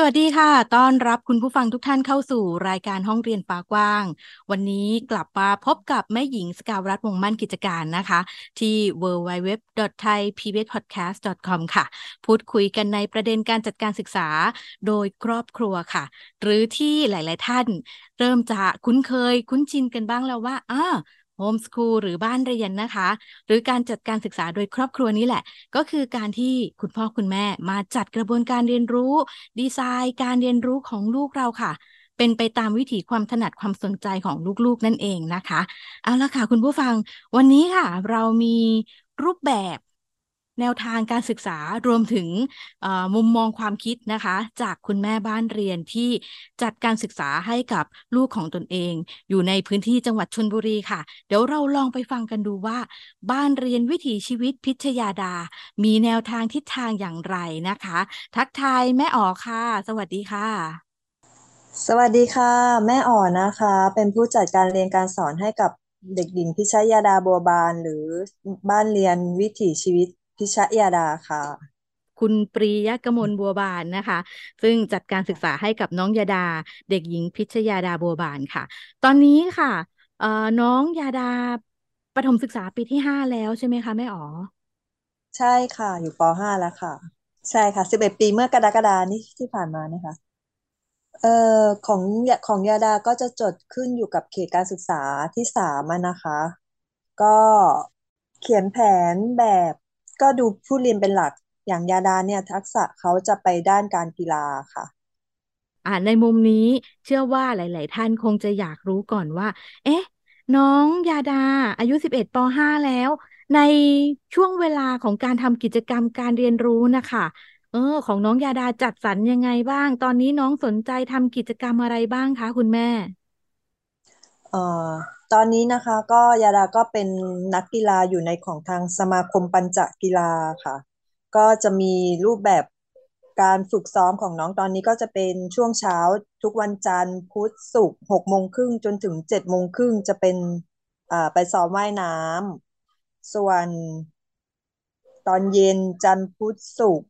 สวัสดีค่ะ ต้อนรับคุณผู้ฟังทุกท่านเข้าสู่รายการห้องเรียนฟ้ากว้าง วันนี้กลับมาพบกับแม่หญิงสกาวรัฐวงมั่นกิจการนะคะ ที่ www.thaipbspodcast.com ค่ะ พูดคุยกันในประเด็นการจัดการศึกษาโดยครอบครัวค่ะ หรือที่หลาย ๆ ท่าน เริ่มจะคุ้นเคยคุ้นชินกันบ้างแล้วว่าอ่า โฮมสคูลหรือบ้านเรียนนะคะ หรือการจัดการศึกษาโดยครอบครัวนี้แหละ ก็คือการที่คุณพ่อคุณแม่มาจัดกระบวนการเรียนรู้ ดีไซน์การเรียนรู้ของลูกเราค่ะ เป็นไปตามวิถีความถนัดความสนใจของลูกๆนั่นเองนะคะ เอาละค่ะคุณผู้ฟังวันนี้ค่ะ เรามีรูปแบบ แนวทางการศึกษารวมถึงมุมมองความคิดนะคะ จากคุณแม่บ้านเรียนที่จัดการศึกษาให้กับลูกของตนเอง อยู่ในพื้นที่จังหวัดชลบุรีค่ะ เดี๋ยวเราลองไปฟังกันดูว่า บ้านเรียนวิถีชีวิตพิชยาดา มีแนวทางทิศทางอย่างไรนะคะ ทักทายแม่อ๋อค่ะ สวัสดีค่ะสวัสดีค่ะ แม่อ๋อนะคะ เป็นผู้จัดการเรียนการสอนให้กับเด็กหญิงพิชยาดาบัวบาน หรือบ้านเรียนวิถีชีวิต พิชยาดาค่ะ คุณปรียกมลบัวบานนะคะ ซึ่งจัดการศึกษาให้กับน้องยาดา เด็กหญิงพิชยาดาบัวบานค่ะ ตอนนี้ค่ะน้องยาดาประถมศึกษาปีที่ห้าแล้วใช่ไหมคะแม่อ๋อใช่ค่ะ อยู่ปห้าแล้วค่ะ ใช่ค่ะสิบเอ็ดปีเมื่อกรกฎานี้ที่ผ่านมานะคะเอ่อของของยาดาก็จะจดขึ้นอยู่กับเขตการศึกษาที่สามนะคะ ก็เขียนแผนแบบ ก็ดูผู้เรียนเป็นหลักอย่างยาดาเนี่ยทักษะเขาจะไปด้านการกีฬาค่ะอ่าในมุมนี้เชื่อว่าหลาย ๆ ท่านคงจะอยากรู้ก่อนว่า เอ๊ะ น้องยาดา อายุ 11ป .5 แล้ว ในช่วงเวลาของการทำกิจกรรมการเรียนรู้นะคะเออ ของน้องยาดาจัดสรรยังไงบ้าง ตอนนี้น้องสนใจทำกิจกรรมอะไรบ้างคะคุณแม่ เอ่อ ตอนนี้นะคะก็ยาดาก็เป็นนักกีฬาอยู่ในของทางสมาคมปัญจกีฬาค่ะ ก็จะมีรูปแบบการฝึกซ้อมของน้องตอนนี้ก็จะเป็นช่วงเช้าทุกวันจันทร์พุธศุกร์หกโมงครึ่งจนถึงเจ็ดโมงครึ่งจะเป็นอ่าไปซ้อมว่ายน้ำส่วนตอนเย็นจันทร์พุธศุกร์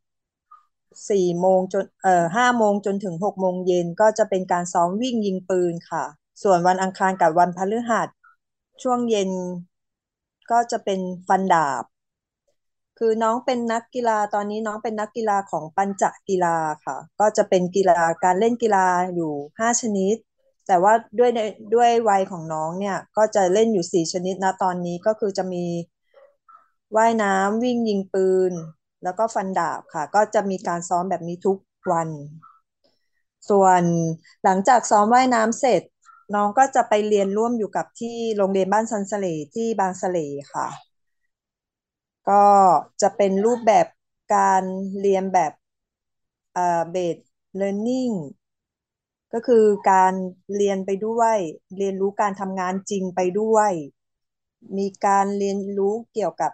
สี่โมงจนเอ่อห้าโมงจนถึงหกโมงเย็นก็จะเป็นการซ้อมวิ่งยิงปืนค่ะ ส่วนวันอังคารกับวันพฤหัส ช่วงเย็นก็จะเป็นฟันดาบ คือน้องเป็นนักกีฬาตอนนี้น้องเป็นนักกีฬาของปัญจกีฬาค่ะ ก็จะเป็นกีฬาการเล่นกีฬาอยู่ห้าชนิด แต่ว่าด้วยด้วยวัยของน้องเนี่ย ก็จะเล่นอยู่สี่ชนิดนะตอนนี้ก็คือจะมีว่ายน้ำวิ่งยิงปืน แล้วก็ฟันดาบค่ะ ก็จะมีการซ้อมแบบนี้ทุกวัน ส่วนหลังจากซ้อมว่ายน้ำเสร็จ น้องก็จะไปเรียนร่วมอยู่กับที่โรงเรียนบ้านซันสเลที่บางสเลค่ะ ก็จะเป็นรูปแบบการเรียนแบบเอ่อเบสเลิร์นนิ่งก็คือการเรียนไปด้วย เรียนรู้การทำงานจริงไปด้วย มีการเรียนรู้เกี่ยวกับ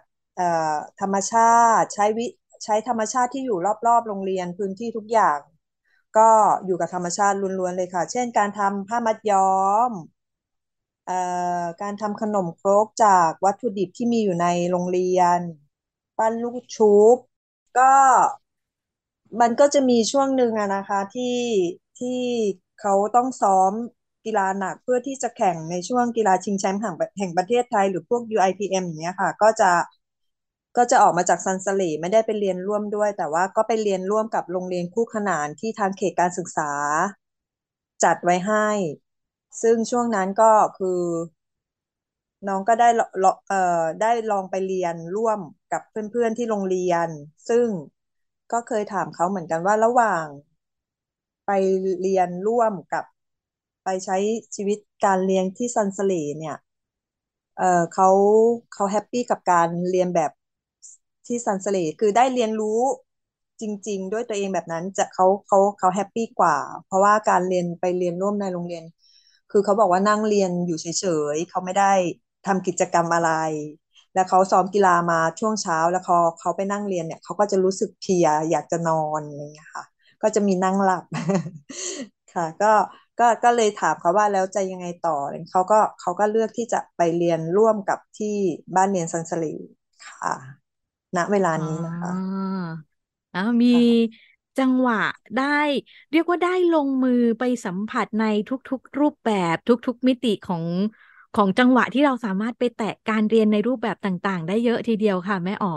ธรรมชาติ ใช้วิใช้ธรรมชาติที่อยู่รอบๆ โรงเรียนพื้นที่ทุกอย่าง ก็อยู่กับธรรมชาติล้วนๆเลยค่ะ เช่น การทำผ้ามัดย้อมการทำขนมครกจากวัตถุดิบที่มีอยู่ในโรงเรียน ปั้นลูกชุบ ก็มันก็จะมีช่วงหนึ่งอะนะคะที่ที่เขาต้องซ้อมกีฬาหนักเพื่อที่จะแข่งในช่วงกีฬาชิงแชมป์แห่งแห่งประเทศไทย หรือพวก UIPM อย่างเงี้ยค่ะ ก็จะ ก็จะออกมาจากซันสเลไม่ได้ไปเรียนร่วมด้วย แต่ว่าก็ไปเรียนร่วมกับโรงเรียนคู่ขนานที่ทางเขตการศึกษา จัดไว้ให้ ซึ่งช่วงนั้นก็คือ น้องก็ได้เอ่อได้ลองไปเรียนร่วมกับเพื่อนๆที่โรงเรียน ซึ่งก็เคยถามเขาเหมือนกันว่าระหว่าง ไปเรียนร่วมกับไปใช้ชีวิตการเรียนที่ซันสเลเนี่ยเออเขาเขา happy กับการเรียนแบบ ที่ซันสเลคือได้เรียนรู้จริง ๆ ด้วยตัวเองแบบนั้นจะเขาเขาเขา happy กว่า เพราะว่าการเรียนไปเรียนร่วมในโรงเรียน คือเขาบอกว่านั่งเรียนอยู่เฉยๆเขาไม่ได้ทำกิจกรรมอะไร แล้วเขาซ้อมกีฬามาช่วงเช้าแล้วเขาเขาไปนั่งเรียนเนี่ยเขาก็จะรู้สึกเพลียอยากจะนอนอะไรอย่างเงี้ยค่ะ ก็จะมีนั่งหลับค่ะ ก็ก็ก็เลยถามเขาว่าแล้วจะยังไงต่อเขาก็เขาก็เลือกที่จะไปเรียนร่วมกับที่บ้านเรียนซันสลีค่ะ ณเวลาอ๋นี้นะคะออ่ามีค่ะจังหวะได้ เรียกว่าได้ลงมือไปสัมผัสในทุกๆ รูปแบบทุก ๆ มิติของของจังหวะที่เราสามารถไปแตะการเรียนในรูปแบบต่างๆ ได้เยอะทีเดียวค่ะแม่อ๋อ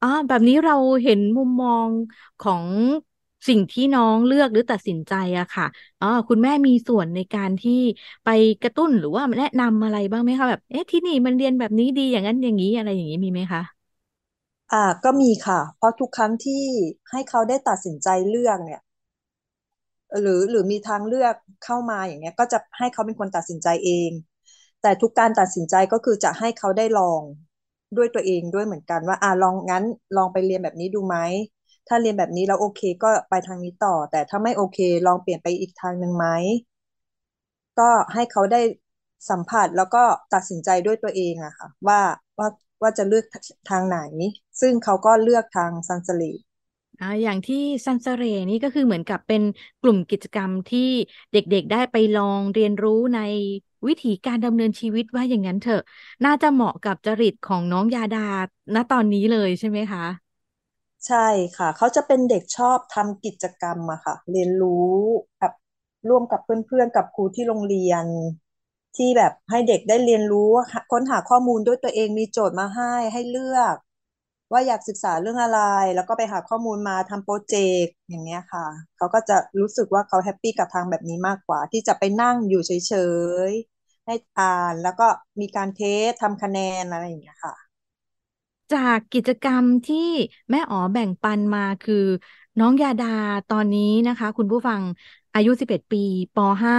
อ่าแบบนี้เราเห็นมุมมองของสิ่งที่น้องเลือกหรือตัดสินใจอะค่ะอ่าคุณแม่มีส่วนในการที่ไปกระตุ้นหรือว่าแนะนำอะไรบ้างไหมคะแบบเอ๊ะที่นี่มันเรียนแบบนี้ดีอย่างนั้นอย่างนี้อะไรอย่างนี้มีไหมคะ อ่าก็มีค่ะ เพราะทุกครั้งที่ให้เขาได้ตัดสินใจเลือกเนี่ย หรือหรือมีทางเลือกเข้ามาอย่างเงี้ย ก็จะให้เขาเป็นคนตัดสินใจเอง แต่ทุกการตัดสินใจก็คือจะให้เขาได้ลองด้วยตัวเองด้วยเหมือนกันว่าอ่าลองงั้นลองไปเรียนแบบนี้ดูไหมถ้าเรียนแบบนี้แล้วโอเคก็ไปทางนี้ต่อ แต่ถ้าไม่โอเคลองเปลี่ยนไปอีกทางหนึ่งไหมก็ให้เขาได้สัมผัสแล้วก็ตัดสินใจด้วยตัวเองอะค่ะ ว่าว่า ว่าจะเลือกทางไหน ซึ่งเขาก็เลือกทางซันสลีอ่าอย่างที่ซันเสเรนี่ก็คือเหมือนกับเป็นกลุ่มกิจกรรมที่เด็กๆได้ไปลองเรียนรู้ในวิถีการดำเนินชีวิตว่าอย่างนั้นเถอะ น่าจะเหมาะกับจริตของน้องยาดาณตอนนี้เลยใช่ไหมคะ ใช่ค่ะ เขาจะเป็นเด็กชอบทำกิจกรรมอะค่ะ เรียนรู้กับร่วมกับเพื่อนๆ กับครูที่โรงเรียน ที่แบบให้เด็กได้เรียนรู้ค้นหาข้อมูลด้วยตัวเองมีโจทย์มาให้ให้เลือก ว่าอยากศึกษาเรื่องอะไร แล้วก็ไปหาข้อมูลมาทำ project อย่างเงี้ยค่ะ เขาก็จะรู้สึกว่าเขา happy กับทางแบบนี้มากกว่า ที่จะไปนั่งอยู่เฉยๆให้อ่านแล้วก็มีการเทสทำคะแนนอะไรอย่างเงี้ยค่ะ จากกิจกรรมที่แม่อ๋อแบ่งปันมาคือ น้องยาดาตอนนี้นะคะ คุณผู้ฟังอายุ 11 ปีป .5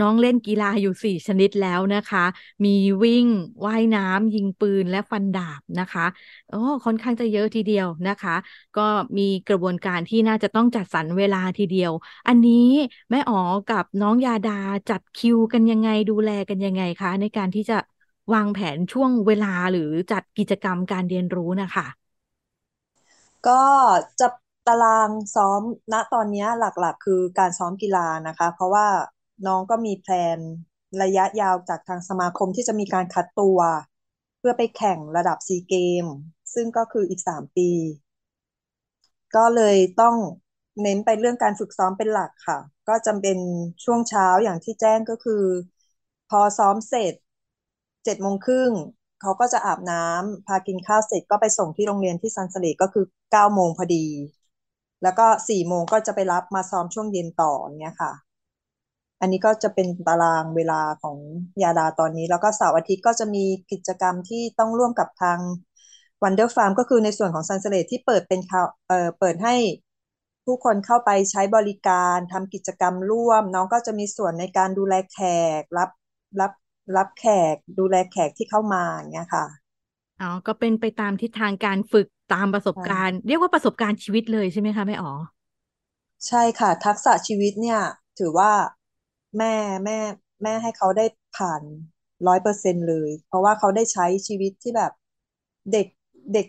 น้องเล่นกีฬาอยู่ 4 ชนิดแล้วนะคะ มีวิ่งว่ายน้ำยิงปืนและฟันดาบนะคะโอ้ค่อนข้างจะเยอะทีเดียวนะคะ ก็มีกระบวนการที่น่าจะต้องจัดสรรเวลาทีเดียว อันนี้แม่อ๋อกับน้องยาดาจัดคิวกันยังไงดูแลกันยังไงคะ ในการที่จะวางแผนช่วงเวลาหรือจัดกิจกรรมการเรียนรู้นะคะ ก็จะตารางซ้อมณตอนนี้หลักๆ คือการซ้อมกีฬานะคะ เพราะว่า น้องก็มีแพลนระยะยาวจากทางสมาคมที่จะมีการคัดตัว เพื่อไปแข่งระดับซีเกม ซึ่งก็คืออีกสามปี ก็เลยต้องเน้นไปเรื่องการฝึกซ้อมเป็นหลักค่ะ ก็จำเป็นช่วงเช้าอย่างที่แจ้งก็คือ พอซ้อมเสร็จเจ็ดโมงครึ่งเขาก็จะอาบน้ำพากินข้าวเสร็จก็ไปส่งที่โรงเรียนที่ซันสเลก็คือเก้าโมงพอดี แล้วก็สี่โมงก็จะไปรับมาซ้อมช่วงเย็นต่อเนี้ยค่ะ อันนี้ก็จะเป็นตารางเวลาของยาดาตอนนี้ แล้วก็เสาร์อาทิตย์ก็จะมีกิจกรรมที่ต้องร่วมกับทางWonder Farm ก็คือในส่วนของซันเสเลที่เปิดเป็นเขาเอ่อเปิดให้ผู้คนเข้าไปใช้บริการทำกิจกรรมร่วม น้องก็จะมีส่วนในการดูแลแขก รับรับรับแขก ดูแลแขกที่เข้ามาอย่างเงี้ยค่ะอ๋อก็เป็นไปตามทิศทางการฝึกตามประสบการณ์ เรียกว่าประสบการณ์ชีวิตเลยใช่ไหมคะแม่อ๋อใช่ค่ะ ทักษะชีวิตเนี่ย ถือว่า แม่แม่ แม่ให้เขาได้ผ่านร้อยเปอร์เซ็นต์เลย เพราะว่าเขาได้ใช้ชีวิตที่แบบเด็กเด็ก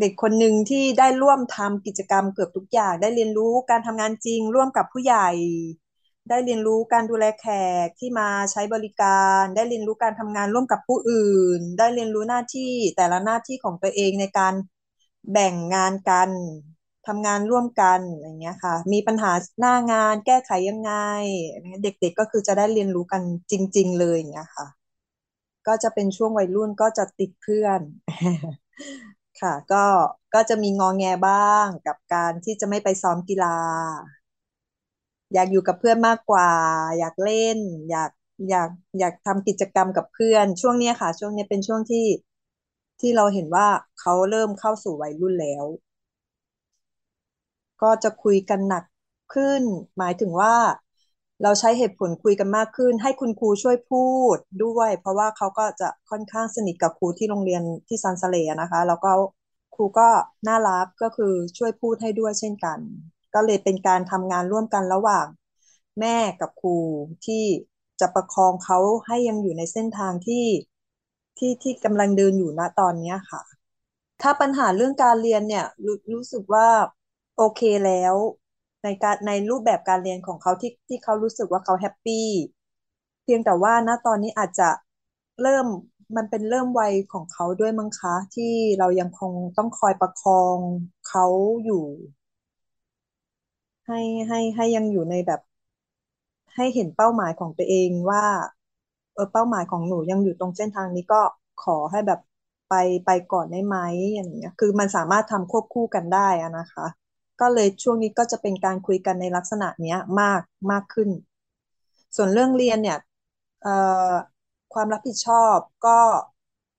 เด็กคนหนึ่งที่ได้ร่วมทำกิจกรรมเกือบทุกอย่าง ได้เรียนรู้การทำงานจริง ร่วมกับผู้ใหญ่ ได้เรียนรู้การดูแลแขกที่มาใช้บริการ ได้เรียนรู้การทำงานร่วมกับผู้อื่น ได้เรียนรู้หน้าที่แต่ละหน้าที่ของตัวเองในการแบ่งงานกัน ทำงานร่วมกันอย่างเงี้ยค่ะ มีปัญหาหน้างานแก้ไขยังไง เด็กๆก็คือจะได้เรียนรู้กันจริง ๆ เลยอย่างเงี้ยค่ะ ก็จะเป็นช่วงวัยรุ่นก็จะติดเพื่อน ค่ะ ก็ก็จะมีงอแงบ้างกับการที่จะไม่ไปซ้อมกีฬา อยากอยู่กับเพื่อนมากกว่า อยากเล่น อยากอยากอยากทำกิจกรรมกับเพื่อน ช่วงนี้ค่ะ ช่วงนี้เป็นช่วงที่ที่เราเห็นว่าเขาเริ่มเข้าสู่วัยรุ่นแล้ว ก็จะคุยกันหนักขึ้น หมายถึงว่าเราใช้เหตุผลคุยกันมากขึ้น ให้คุณครูช่วยพูดด้วย เพราะว่าเขาก็จะค่อนข้างสนิทกับครูที่โรงเรียนที่ซันสเลนะคะ แล้วก็ครูก็น่ารักก็คือช่วยพูดให้ด้วยเช่นกัน ก็เลยเป็นการทำงานร่วมกันระหว่างแม่กับครูที่จะประคองเขาให้ยังอยู่ในเส้นทางที่ที่ที่กำลังเดินอยู่ณตอนเนี้ยค่ะ ถ้าปัญหาเรื่องการเรียนเนี่ยรรู้สึกว่า โอเคแล้วในการในรูปแบบการเรียนของเขาที่ที่เขารู้สึกว่าเขา happy เพียงแต่ว่าณตอนนี้อาจจะเริ่มมันเป็นเริ่มวัยของเขาด้วยมั้งคะ ที่เรายังคงต้องคอยประคองเขาอยู่ ให้ให้ให้ยังอยู่ในแบบ ให้เห็นเป้าหมายของตัวเองว่า เออเป้าหมายของหนูยังอยู่ตรงเส้นทางนี้ก็ขอให้แบบไปไปก่อนได้ไหมอย่างเงี้ย คือมันสามารถทำควบคู่กันได้อะนะคะ ก็เลยช่วงนี้ก็จะเป็นการคุยกันในลักษณะเนี้ยมากมากขึ้น ส่วนเรื่องเรียนเนี่ยความรับผิดชอบก็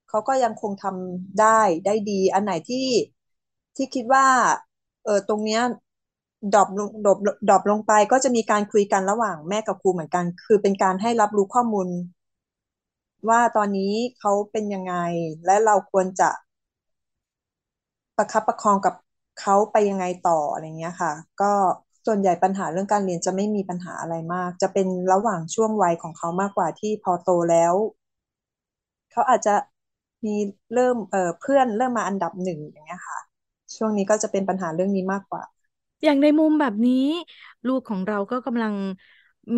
เขาก็ยังคงทำได้ได้ดี อันไหนที่ที่คิดว่าเออตรงเนี้ย drop ลง drop drop ลงไปก็จะมีการคุยกันระหว่างแม่กับครูเหมือนกัน คือเป็นการให้รับรู้ข้อมูล ว่าตอนนี้เขาเป็นยังไง และเราควรจะประคับประคองกับ เขาไปยังไงต่ออะไรเงี้ยค่ะ ก็ส่วนใหญ่ปัญหาเรื่องการเรียนจะไม่มีปัญหาอะไรมาก จะเป็นระหว่างช่วงวัยของเขามากกว่าที่พอโตแล้วเขาอาจจะมีเริ่มเอ่อเพื่อนเริ่มมาอันดับหนึ่งอย่างเงี้ยค่ะ ช่วงนี้ก็จะเป็นปัญหาเรื่องนี้มากกว่า อย่างในมุมแบบนี้ ลูกของเราก็กำลัง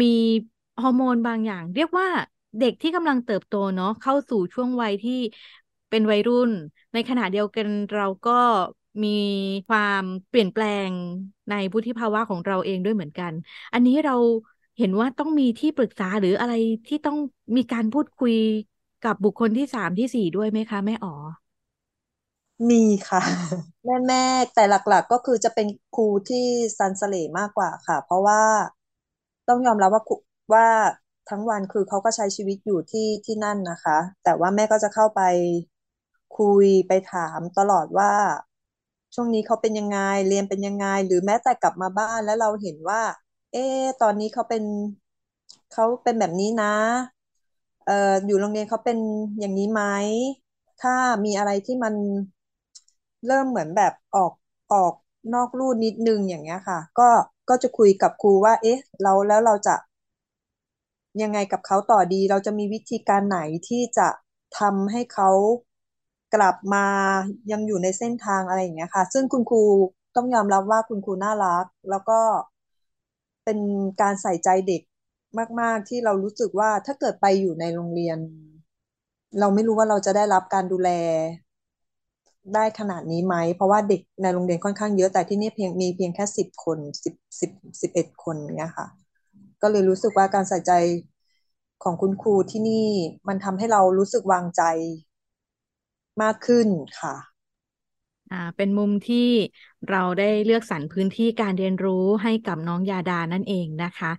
มีฮอร์โมนบางอย่าง เรียกว่าเด็กที่กำลังเติบโตเนาะเข้าสู่ช่วงวัยที่เป็นวัยรุ่น ในขณะเดียวกันเราก็ มีความเปลี่ยนแปลงในวุฒิภาวะของเราเองด้วยเหมือนกัน อันนี้เราเห็นว่าต้องมีที่ปรึกษาหรืออะไรที่ต้องมีการพูดคุยกับบุคคลที่สามที่สี่ด้วยไหมคะ แม่อ๋อมีค่ะ แม่แม่แต่หลัก ๆ ก็คือจะเป็นครูที่ซันสเลมากกว่าค่ะ เพราะว่าต้องยอมรับว่าว่าทั้งวันคือเขาก็ใช้ชีวิตอยู่ที่ที่นั่นนะคะ แต่ว่าแม่ก็จะเข้าไปคุยไปถามตลอดว่า ช่วงนี้เขาเป็นยังไงเรียนเป็นยังไง หรือแม้แต่กลับมาบ้านแล้วเราเห็นว่า เอ๊ตอนนี้เขาเป็นเขาเป็นแบบนี้นะเอ่ออยู่โรงเรียนเขาเป็นอย่างนี้ไหมถ้ามีอะไรที่มันเริ่มเหมือนแบบออกออกนอกลู่นิดนึงอย่างเงี้ยค่ะ ก็ก็จะคุยกับครูว่า เอ๊ะ เราแล้วเราจะยังไงกับเขาต่อดี เราจะมีวิธีการไหนที่จะทำให้เขา กลับมายังอยู่ในเส้นทางอะไรอย่างเงี้ยค่ะ ซึ่งคุณครูต้องยอมรับว่าคุณครูน่ารัก แล้วก็เป็นการใส่ใจเด็กมาก ๆ ที่เรารู้สึกว่าถ้าเกิดไปอยู่ในโรงเรียน เราไม่รู้ว่าเราจะได้รับการดูแลได้ขนาดนี้ไหม เพราะว่าเด็กในโรงเรียนค่อนข้างเยอะแต่ที่นี่เพียงมีเพียงแค่สิบคนสิบสิบสิบเอ็ดคนเนี้ยค่ะ ก็เลยรู้สึกว่าการใส่ใจของคุณครูที่นี่มันทำให้เรารู้สึกวางใจ มากขึ้นค่ะ อ่า เป็นมุมที่เราได้เลือกสรรพื้นที่การเรียนรู้ให้กับน้องยาดานั่นเองนะคะ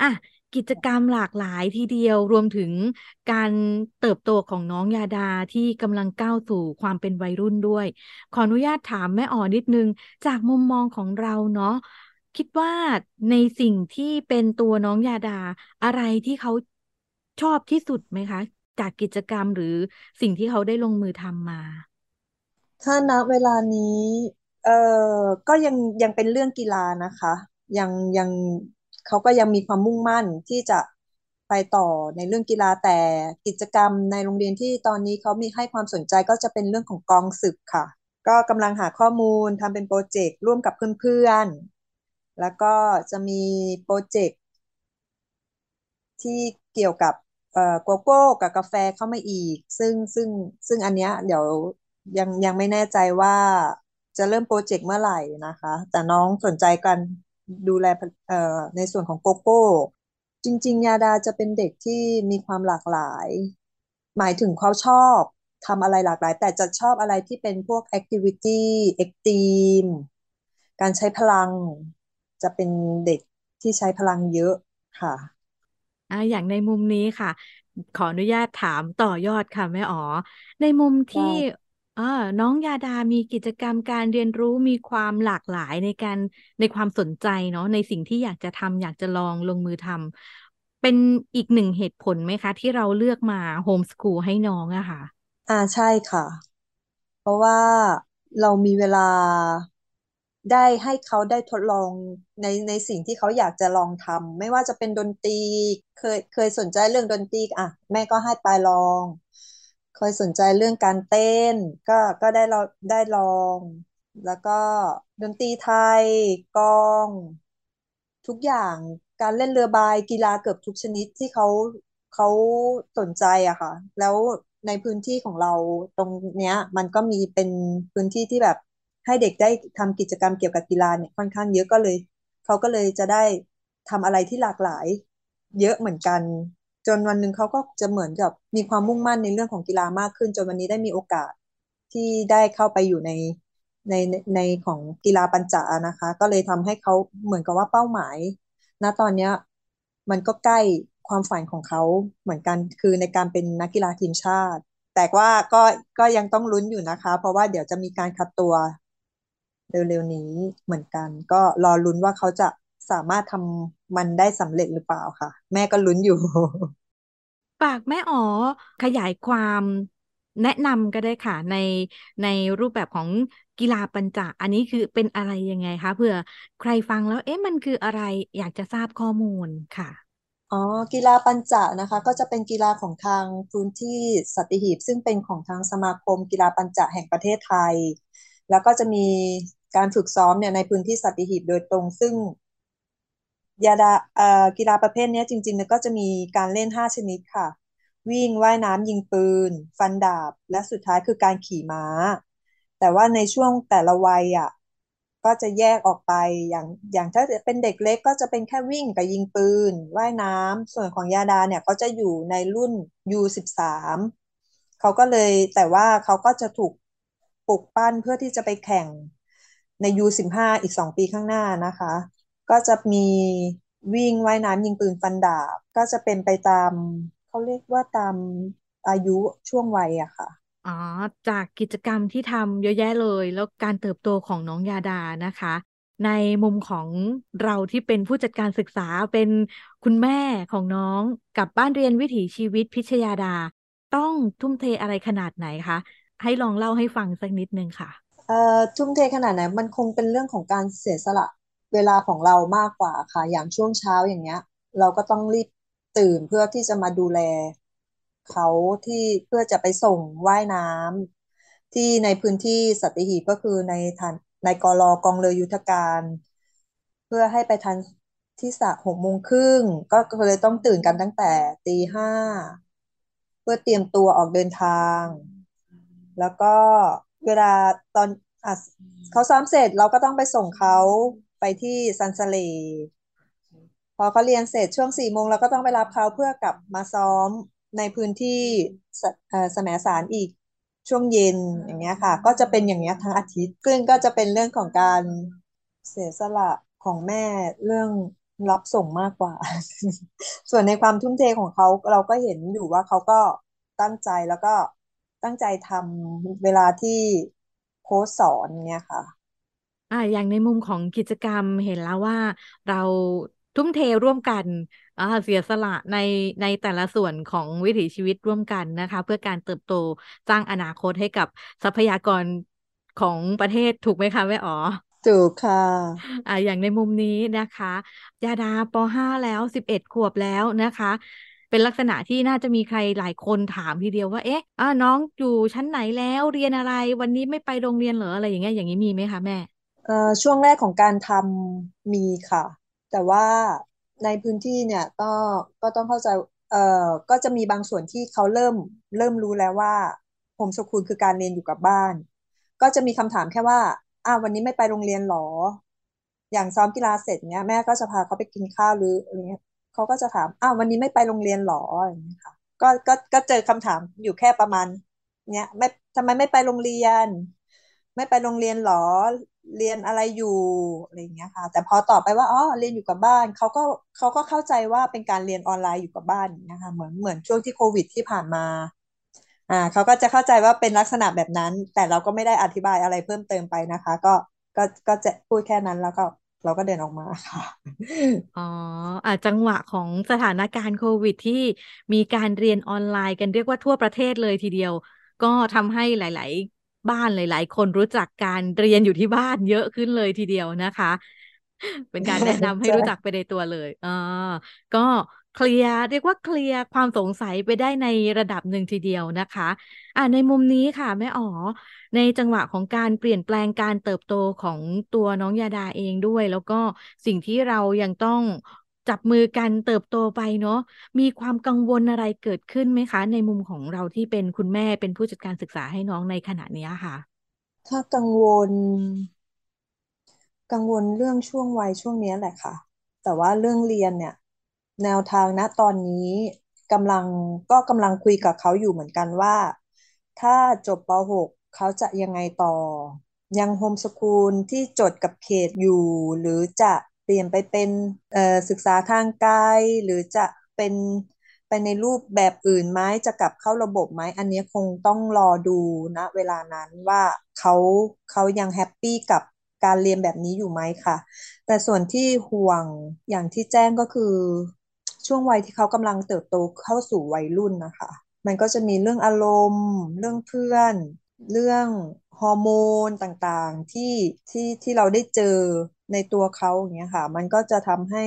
อะกิจกรรมหลากหลายทีเดียวรวมถึงการเติบโตของน้องยาดาที่กำลังก้าวสู่ความเป็นวัยรุ่นด้วย ขออนุญาตถามแม่อ๋อนิดนึง จากมุมมองของเราเนาะคิดว่าในสิ่งที่เป็นตัวน้องยาดาอะไรที่เขาชอบที่สุดไหมคะ จากกิจกรรมหรือสิ่งที่เขาได้ลงมือทำมา ถ้าณเวลานี้ เอ่อก็ยังยังเป็นเรื่องกีฬานะคะ ยังยังเขาก็ยังมีความมุ่งมั่นที่จะไปต่อในเรื่องกีฬาแต่กิจกรรมในโรงเรียนที่ตอนนี้เขามีให้ความสนใจก็จะเป็นเรื่องของกองศึกค่ะ ก็กำลังหาข้อมูลทำเป็นโปรเจกต์ร่วมกับเพื่อนๆ แล้วก็จะมีโปรเจกต์ที่เกี่ยวกับ โกโก้กับกาแฟเข้ามาอีก ซึ่งซึ่งซึ่งอันเนี้ยเดี๋ยวยังยังไม่แน่ใจว่าจะเริ่ม project เมื่อไหร่นะคะ แต่น้องสนใจการดูแลเอ่อในส่วนของโกโก้ จริง ๆ ยาดาจะเป็นเด็กที่มีความหลากหลาย หมายถึงเขาชอบทำอะไรหลากหลาย แต่จะชอบอะไรที่เป็นพวก activity extreme การใช้พลัง จะเป็นเด็กที่ใช้พลังเยอะค่ะ อ่าอย่างในมุมนี้ค่ะ ขออนุญาตถามต่อยอดค่ะแม่อ๋อ ในมุมที่ได้เออน้องยาดามีกิจกรรมการเรียนรู้มีความหลากหลายในการในความสนใจเนาะในสิ่งที่อยากจะทำอยากจะลองลงมือทำเป็นอีกหนึ่งเหตุผลไหมคะ ที่เราเลือกมาโฮมสคูลให้น้องอะค่ะ อ่าใช่ค่ะ เพราะว่าเรามีเวลา ได้ให้เขาได้ทดลองในในสิ่งที่เขาอยากจะลองทำไม่ว่าจะเป็นดนตรีเคยเคยสนใจเรื่องดนตรีอะ แม่ก็ให้ไปลอง เคเคยสนใจเรื่องการเต้น ก็ก็ได้เราได้ลอง แล้วก็ดนตรีไทยกลอง ทุกอย่างการเล่นเรือใบกีฬาเกือบทุกชนิดที่เขาเขาสนใจอะค่ะ แล้วในพื้นที่ของเราตรงเนี้ย มันก็มีเป็นพื้นที่ที่แบบ ให้เด็กได้ทำกิจกรรมเกี่ยวกับกีฬาเนี่ยค่อนข้างเยอะก็เลยเขาก็เลยจะได้ทำอะไรที่หลากหลาย เยอะเหมือนกัน จนวันหนึ่งเขาก็จะเหมือนกับมีความมุ่งมั่นในเรื่องของกีฬามากขึ้น จนวันนี้ได้มีโอกาสที่ได้เข้าไปอยู่ในในในของกีฬาปัญจานะคะ ก็เลยทำให้เขาเหมือนกับว่าเป้าหมาย ณตอนเนี้ยมันก็ใกล้ความฝันของเขาเหมือนกันคือในการเป็นนักกีฬาทีมชาติ แต่ว่าก็ก็ยังต้องลุ้นอยู่นะคะ เพราะว่าเดี๋ยวจะมีการคัดตัว เร็วๆนี้เหมือนกัน ก็รอลุ้นว่าเขาจะสามารถทำมันได้สำเร็จหรือเปล่าค่ะ แม่ก็ลุ้นอยู่ฝากแม่อ๋อขยายความแนะนำก็ได้ค่ะในในรูปแบบของกีฬาปัญจอันนี้คือเป็นอะไรยังไงคะเผื่อใครฟังแล้วเอ๊ะมันคืออะไรอยากจะทราบข้อมูลค่ะอ๋อกีฬาปัญจนะคะ ก็จะเป็นกีฬาของทางพื้นที่สัตหีบซึ่งเป็นของทางสมาคมกีฬาปัญจแห่งประเทศไทย แล้วก็จะมี การฝึกซ้อมเนี่ยในพื้นที่สัตหีบโดยตรงซึ่งยาดาเอ่อกีฬาประเภทนี้จริงๆเนี่ยก็จะมีการเล่นห้าชนิดค่ะ วิ่งว่ายน้ำยิงปืน ฟันดาบ และสุดท้ายคือการขี่ม้า แต่ว่าในช่วงแต่ละวัยอะก็จะแยกออกไปอย่างอย่างถ้าเป็นเด็กเล็กก็จะเป็นแค่วิ่งกับยิงปืน ว่ายน้ำส่วนของยาดาเนี่ยเขาจะอยู่ในรุ่น U13 เขาก็เลยแต่ว่าเขาก็จะถูกปลุกปั้นเพื่อที่จะไปแข่ง ใน U15 อีกสองปีข้างหน้านะคะ ก็จะมีวิ่งว่ายน้ำยิงปืนฟันดาบ ก็จะเป็นไปตามเขาเรียกว่าตามอายุช่วงวัยอะค่ะอ๋อจากกิจกรรมที่ทำเยอะแยะเลย แล้วการเติบโตของน้องยาดานะคะ ในมุมของเราที่เป็นผู้จัดการศึกษาเป็นคุณแม่ของน้องกับบ้านเรียนวิถีชีวิตพิชยาดา ต้องทุ่มเทอะไรขนาดไหนคะ ให้ลองเล่าให้ฟังสักนิดนึงค่ะ เอ่อทุ่มเทขนาดไหนมันคงเป็นเรื่องของการเสียสละเวลาของเรามากกว่าค่ะ อย่างช่วงเช้าอย่างเงี้ย เราก็ต้องรีบตื่นเพื่อที่จะมาดูแลเขาที่เพื่อจะไปส่งว่ายน้ำที่ในพื้นที่สัตหีบก็คือในทันในกรอกองเรือยุทธการ เพื่อให้ไปทันที่สระหกโมงครึ่งก็เลยต้องตื่นกันตั้งแต่ตีห้าเพื่อเตรียมตัวออกเดินทาง แล้วก็ เวลาตอนอะเขาซ้อมเสร็จเราก็ต้องไปส่งเขาไปที่ซันสเลพอเขาเรียนเสร็จช่วงสี่โมงเราก็ต้องไปรับเขาเพื่อกลับมาซ้อมในพื้นที่สเอ่อแสมสารอีกช่วงเย็นอย่างเงี้ยค่ะ ก็จะเป็นอย่างเงี้ยทั้งอาทิตย์ซึ่งก็จะเป็นเรื่องของการเสียสละของแม่เรื่องรับส่งมากกว่า ส่วนในความทุ่มเทของเขาเราก็เห็นอยู่ว่าเขาก็ตั้งใจแล้วก็ ตั้งใจทำเวลาที่โค้ชสอนเนี่ยค่ะ อ่าอย่างในมุมของกิจกรรมเห็นแล้วว่าเราทุ่มเทร่วมกันอ่าเสียสละในในแต่ละส่วนของวิถีชีวิตร่วมกันนะคะ เพื่อการเติบโตสร้างอนาคตให้กับทรัพยากรของประเทศถูกไหมคะแม่อ๋อถูกค่ะอ่าอย่างในมุมนี้นะคะยาดาป .5 แล้วสิบเอ็ดขวบแล้วนะคะ เป็นลักษณะที่น่าจะมีใครหลายคนถามทีเดียวว่า เอ๊ะอ่าน้องอยู่ชั้นไหนแล้วเรียนอะไร วันนี้ไม่ไปโรงเรียนเหรออะไรอย่างเงี้ยอย่างนี้มีไหมคะแม่เอ่อช่วงแรกของการทำมีค่ะ แต่ว่าในพื้นที่เนี่ยก็ก็ต้องเข้าใจเอ่อก็จะมีบางส่วนที่เขาเริ่มเริ่มรู้แล้วว่าโฮมสคูลคือการเรียนอยู่กับบ้าน ก็จะมีคำถามแค่ว่าอ้าววันนี้ไม่ไปโรงเรียนหรอ อย่างซ้อมกีฬาเสร็จเนี้ยแม่ก็จะพาเขาไปกินข้าวหรืออะไรเงี้ย เขาก็จะถามอ้าววันนี้ไม่ไปโรงเรียนหรออย่างเงี้ค่ะก็ก็ก็เจอคำถามอยู่แค่ประมาณ เนี้ยไม่ทำไมไม่ไปโรงเรียน ไม่ไปโรงเรียนหรอเรียนอะไรอยู่อะไรอย่างเงี้ยค่ะ แต่พอตอบไปว่าอ๋อเรียนอยู่กับบ้านเขาก็เขาก็เข้าใจว่าเป็นการเรียนออนไลน์อยู่กับบ้านนะคะเหมือนเหมือนช่วงที่โควิดที่ผ่านมา อ่าเขาก็จะเข้าใจว่าเป็นลักษณะแบบนั้น แต่เราก็ไม่ได้อธิบายอะไรเพิ่มเติมไปนะคะ ก็ก็ก็จะพูดแค่นั้นแล้วก็ เราก็เดินออกมาค่ะ อ๋ออาจังหวะของสถานการณ์โควิดที่มีการเรียนออนไลน์กันเรียกว่าทั่วประเทศเลยทีเดียว ก็ทำให้หลาย ๆ บ้านหลาย ๆ คนรู้จักการเรียนอยู่ที่บ้านเยอะขึ้นเลยทีเดียวนะคะ เป็นการแนะนำให้รู้จักไปในตัวเลยอ๋อก็ เคลียร์เรียกว่าเคลียร์ความสงสัยไปได้ในระดับหนึ่งทีเดียวนะคะ อ่าในมุมนี้ค่ะแม่อ๋อในจังหวะของการเปลี่ยนแปลงการเติบโตของตัวน้องยาดาเองด้วย แล้วก็สิ่งที่เรายังต้องจับมือกันเติบโตไปเนาะมีความกังวลอะไรเกิดขึ้นไหมคะ ในมุมของเราที่เป็นคุณแม่เป็นผู้จัดการศึกษาให้น้องในขณะนี้ค่ะ ถ้ากังวล กังวลเรื่องช่วงวัยช่วงนี้แหละค่ะ แต่ว่าเรื่องเรียนเนี่ย แนวทางณตอนนี้กำลังก็กำลังคุยกับเขาอยู่เหมือนกันว่า ถ้าจบป .6 เขาจะยังไงต่อ ยังโฮมสคูลที่จดกับเขตอยู่ หรือจะเปลี่ยนไปเป็นศึกษาทางไกลหรือจะเป็นไปในรูปแบบอื่นไหมจะกลับเข้าระบบไหมอันนี้คงต้องรอดูนะเวลานั้นว่าเขาเขายังแฮปปี้กับการเรียนแบบนี้อยู่ไหมค่ะ แต่ส่วนที่ห่วงอย่างที่แจ้งก็คือ ช่วงวัยที่เขากำลังเติบโตเข้าสู่วัยรุ่นนะคะ มันก็จะมีเรื่องอารมณ์ เรื่องเพื่อน เรื่องฮอร์โมนต่างๆที่ที่ที่เราได้เจอในตัวเขาอย่างเงี้ยค่ะ มันก็จะทำให้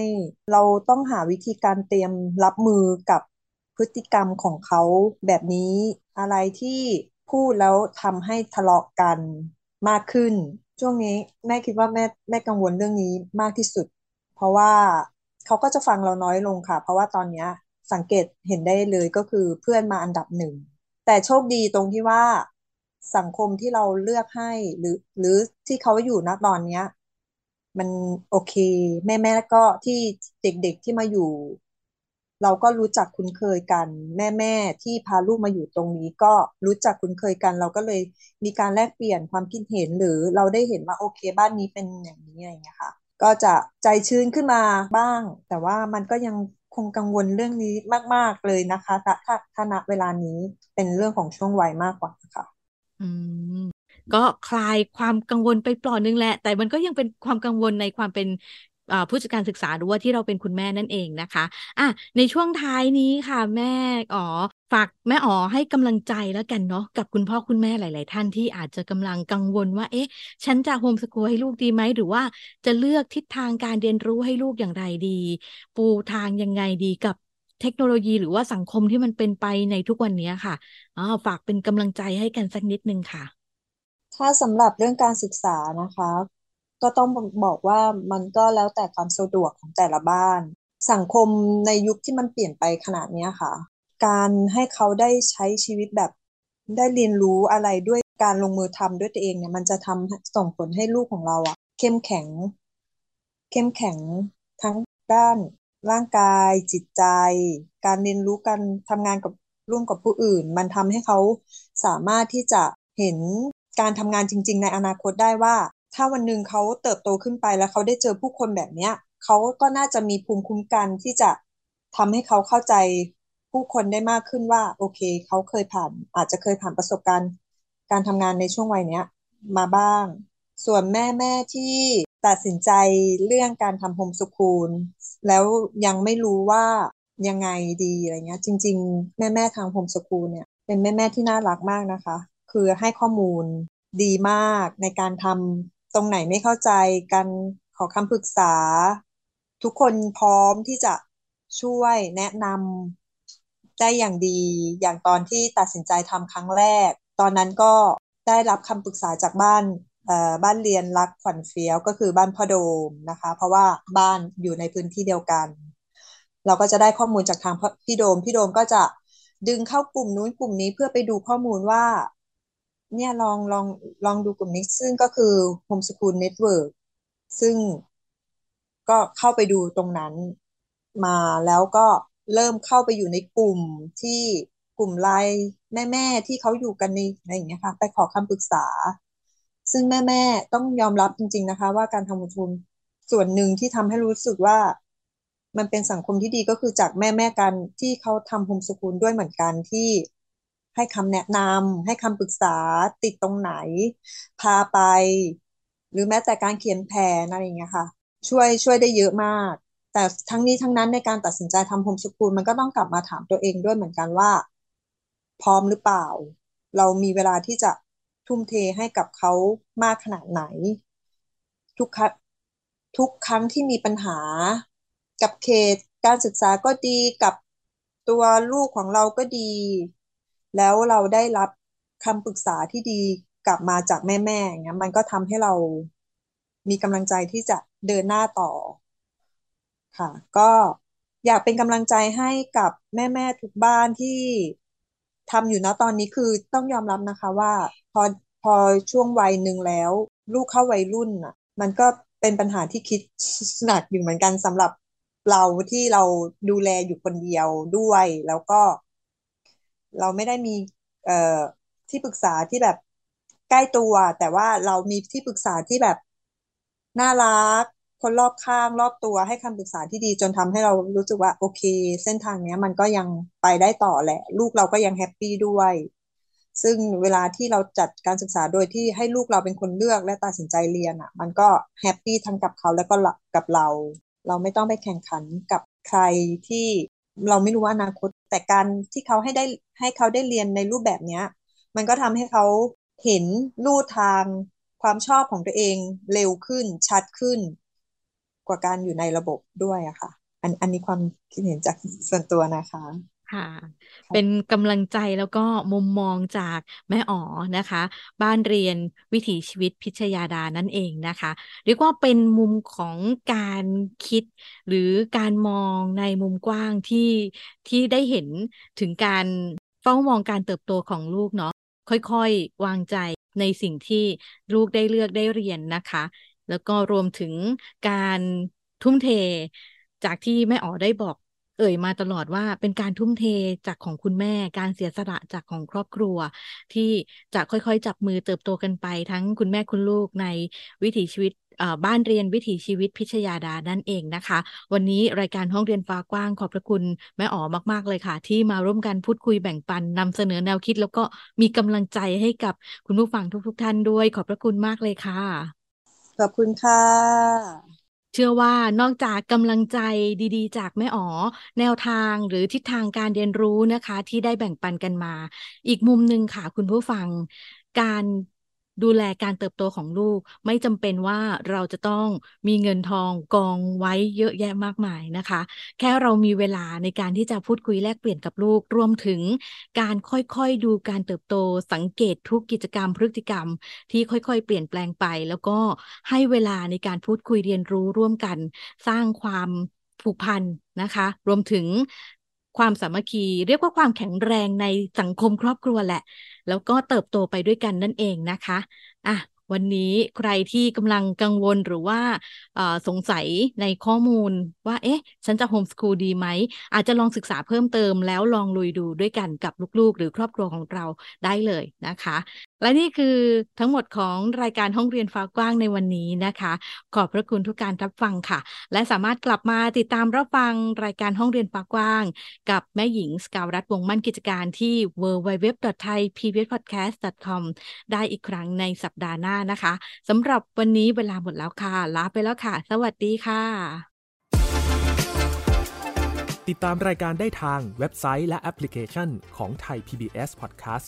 เราต้องหาวิธีการเตรียมรับมือกับพฤติกรรมของเขาแบบนี้อะไรที่พูดแล้วทำให้ทะเลาะกันมากขึ้น ช่วงนี้แม่คิดว่าแม่แม่กังวลเรื่องนี้มากที่สุด เพราะว่า เขาก็จะฟังเราน้อยลงค่ะ เพราะว่าตอนนี้สังเกตเห็นได้เลยก็คือเพื่อนมาอันดับหนึ่ง แต่โชคดีตรงที่ว่าสังคมที่เราเลือกให้หรือ หรือที่เขาอยู่ณตอนเนี้ย มันโอเค แม่แม่ก็ที่เด็กๆที่มาอยู่ เราก็รู้จักคุ้นเคยกัน แม่แม่ที่พาลูกมาอยู่ตรงนี้ ก็รู้จักคุ้นเคยกัน เราก็เลยมีการแลกเปลี่ยนความคิดเห็นหรือเราได้เห็นว่าโอเค บ้านนี้เป็นอย่างนี้อะไรอย่างเงี้ยค่ะ ก็จะใจชื้นขึ้นมาบ้าง แต่ว่ามันก็ยังคงกังวลเรื่องนี้มาก ๆ เลยนะคะถ้าถ้าณเวลานี้เป็นเรื่องของช่วงวัยมากกว่าค่ะ อืมก็คลายความกังวลไปปลอดนึงแหละ แต่มันก็ยังเป็นความกังวลในความเป็น ผู้จัดการศึกษาหรือว่าที่เราเป็นคุณแม่นั่นเองนะคะอะในช่วงท้ายนี้ค่ะ แม่อ๋อฝากแม่อ๋อให้กำลังใจแล้วกันเนาะกับคุณพ่อคุณแม่หลาย ๆ ท่านที่อาจจะกำลังกังวลว่า เอ๊ะ ฉันจะโฮมสกูลให้ลูกดีไหมหรือว่าจะเลือกทิศทางการเรียนรู้ให้ลูกอย่างไรดี ปูทางยังไงดีกับเทคโนโลยีหรือว่าสังคมที่มันเป็นไปในทุกวันนี้ค่ะอ๋อฝากเป็นกำลังใจให้กันสักนิดนึงค่ะ ถ้าสำหรับเรื่องการศึกษานะคะ ก็ต้องบอกว่ามันก็แล้วแต่ความสะดวกของแต่ละบ้าน สังคมในยุคที่มันเปลี่ยนไปขนาดนี้ค่ะ การให้เขาได้ใช้ชีวิตแบบได้เรียนรู้อะไรด้วยการลงมือทำด้วยตัวเองเนี่ยมันจะทำส่งผลให้ลูกของเราอะเข้มแข็ง เข้มแข็งทั้งด้านร่างกายจิตใจ การเรียนรู้การทำงานกับร่วมกับผู้อื่น มันทำให้เขาสามารถที่จะเห็นการทำงานจริง ๆ ในอนาคตได้ว่า ถ้าวันหนึ่งเขาเติบโตขึ้นไปแล้วเขาได้เจอผู้คนแบบเนี้ยเขาก็น่าจะมีภูมิคุ้มกันที่จะทำให้เขาเข้าใจผู้คนได้มากขึ้นว่า โอเคเขาเคยผ่าน อาจจะเคยผ่านประสบการณ์ การทำงานในช่วงวัยเนี้ย มาบ้าง ส่วนแม่แม่ที่ตัดสินใจเรื่องการทำโฮมสคูลแล้วยังไม่รู้ว่ายังไงดีอะไรเงี้ย จริง ๆ แม่แม่ทางโฮมสคูลเนี่ยเป็นแม่แม่ที่น่ารักมากนะคะ คือให้ข้อมูลดีมากในการทำ ตรงไหนไม่เข้าใจกันขอคำปรึกษา ทุกคนพร้อมที่จะช่วยแนะนำได้อย่างดี อย่างตอนที่ตัดสินใจทำครั้งแรก ตอนนั้นก็ได้รับคำปรึกษาจากบ้านบ้านเรียนรักขวัญเฟี้ยวก็คือบ้านพ่อโดมนะคะ เพราะว่าบ้านอยู่ในพื้นที่เดียวกัน เราก็จะได้ข้อมูลจากทางพี่โดมพี่โดมก็จะดึงเข้ากลุ่มนู้นกลุ่มนี้เพื่อไปดูข้อมูลว่า เนี่ยลองลองลองดูกลุ่มนี้ ซึ่งก็คือ Homeschool Network ซึ่งก็เข้าไปดูตรงนั้นมาแล้วก็เริ่มเข้าไปอยู่ในกลุ่มที่กลุ่มไลน์แม่ ๆ ที่เขาอยู่กันในอะไรอย่างเงี้ยค่ะไปขอคำปรึกษา ซึ่งแม่แม่ต้องยอมรับจริง ๆ นะคะ ว่าการทำบุญทุนส่วนหนึ่งที่ทำให้รู้สึกว่ามันเป็นสังคมที่ดีก็คือจากแม่แม่กันที่เขาทำโฮมสกูลด้วยเหมือนกันที่ ให้คำแนะนำให้คำปรึกษาติดตรงไหน พาไป หรือแม้แต่การเขียนแผนอะไรอย่างเงี้ยค่ะ ช่วยช่วยได้เยอะมาก แต่ทั้งนี้ทั้งนั้นในการตัดสินใจทำโฮมสกูลมันก็ต้องกลับมาถามตัวเองด้วยเหมือนกันว่า พร้อมหรือเปล่า เรามีเวลาที่จะทุ่มเทให้กับเขามากขนาดไหน ทุกครั้งทุกครั้งที่มีปัญหากับเขตการศึกษาก็ดีกับตัวลูกของเราก็ดี แล้วเราได้รับคำปรึกษาที่ดีกลับมาจากแม่ๆอย่างเงี้ยมันก็ทำให้เรามีกำลังใจที่จะเดินหน้าต่อค่ะ ก็อยากเป็นกำลังใจให้กับแม่ๆทุกบ้านที่ทำอยู่นะตอนนี้คือต้องยอมรับนะคะว่า พอพอช่วงวัยหนึ่งแล้ว ลูกเข้าวัยรุ่นอะ มันก็เป็นปัญหาที่คิดหนักอยู่เหมือนกันสำหรับเราที่เราดูแลอยู่คนเดียวด้วย แล้วก็ เราไม่ได้มีเอ่อที่ปรึกษาที่แบบใกล้ตัว แต่ว่าเรามีที่ปรึกษาที่แบบน่ารักคนรอบข้างรอบตัวให้คำปรึกษาที่ดีจนทำให้เรารู้สึกว่า โอเค เส้นทางเนี้ย มันก็ยังไปได้ต่อแหละ ลูกเราก็ยังแฮปปี้ด้วย ซึ่งเวลาที่เราจัดการศึกษาโดยที่ให้ลูกเราเป็นคนเลือกและตัดสินใจเรียนอะ มันก็แฮปปี้ทั้งกับเขาแล้วก็กับเรา เราไม่ต้องไปแข่งขันกับใครที่ เราไม่รู้ว่าอนาคต แต่การที่เขาให้ได้ให้เขาได้เรียนในรูปแบบเนี้ย มันก็ทำให้เขาเห็นลู่ทางความชอบของตัวเองเร็วขึ้นชัดขึ้น กว่าการอยู่ในระบบด้วยอะค่ะ อันอันนี้ความคิดเห็นจากส่วนตัวนะคะ ค่ะ เป็นกำลังใจแล้วก็มุมมองจากแม่อ๋อนะคะ บ้านเรียนวิถีชีวิตพิชยาดานั่นเองนะคะ เรียกว่าเป็นมุมของการคิด หรือการมองในมุมกว้างที่ที่ได้เห็นถึงการเฝ้ามองการเติบโตของลูกเนาะค่อยๆ วางใจในสิ่งที่ลูกได้เลือกได้เรียนนะคะ แล้วก็รวมถึงการทุ่มเทจากที่แม่อ๋อได้บอก เอ่ยมาตลอดว่าเป็นการทุ่มเทจากของคุณแม่ การเสียสละจากของครอบครัว ที่จะค่อยๆ จับมือเติบโตกันไป ทั้งคุณแม่คุณลูกในวิถีชีวิตบ้านเรียนวิถีชีวิตพิชยาดานั่นเองนะคะ วันนี้รายการห้องเรียนฟ้ากว้างขอบพระคุณแม่อ๋อมากๆเลยค่ะ ที่มาร่วมกันพูดคุยแบ่งปันนำเสนอแนวคิด แล้วก็มีกำลังใจให้กับคุณผู้ฟังทุก ๆ ท่านด้วย ขอบพระคุณมากเลยค่ะ ขอบคุณค่ะ เชื่อว่านอกจากกำลังใจดีๆ จากแม่อ๋อ แนวทางหรือทิศทางการเรียนรู้นะคะ ที่ได้แบ่งปันกันมา อีกมุมหนึ่งค่ะคุณผู้ฟัง การ ดูแลการเติบโตของลูก ไม่จำเป็นว่าเราจะต้องมีเงินทองกองไว้เยอะแยะมากมายนะคะ แค่เรามีเวลาในการที่จะพูดคุยแลกเปลี่ยนกับลูก รวมถึงการค่อยๆดูการเติบโตสังเกตทุกกิจกรรมพฤติกรรม ที่ค่อยๆ เปลี่ยนแปลงไป แล้วก็ให้เวลาในการพูดคุยเรียนรู้ร่วมกัน สร้างความผูกพันนะคะ รวมถึง ความสามัคคี เรียกว่าความแข็งแรงในสังคมครอบครัวแหละ แล้วก็เติบโตไปด้วยกันนั่นเองนะคะอะวันนี้ใครที่กำลังกังวลหรือว่าสงสัยในข้อมูลว่า เอ๊ะ ฉันจะโฮมสคูลดีไหม อาจจะลองศึกษาเพิ่มเติมแล้วลองลุยดูด้วยกันกับลูกๆ หรือครอบครัวของเราได้เลยนะคะ และนี่คือทั้งหมดของรายการห้องเรียนฟ้ากว้างในวันนี้นะคะ ขอบพระคุณทุกการรับฟังค่ะ และสามารถกลับมาติดตามรับฟังรายการห้องเรียนฟ้ากว้าง กับแม่หญิงสกาวรัฐวงมั่นกิจการที่ www.thaipbspodcast.com ได้อีกครั้งในสัปดาห์หน้านะคะสำหรับวันนี้เวลาหมดแล้วค่ะลาไปแล้วค่ะ สวัสดีค่ะ ติดตามรายการได้ทางเว็บไซต์และแอปพลิเคชันของไทย PBS Podcast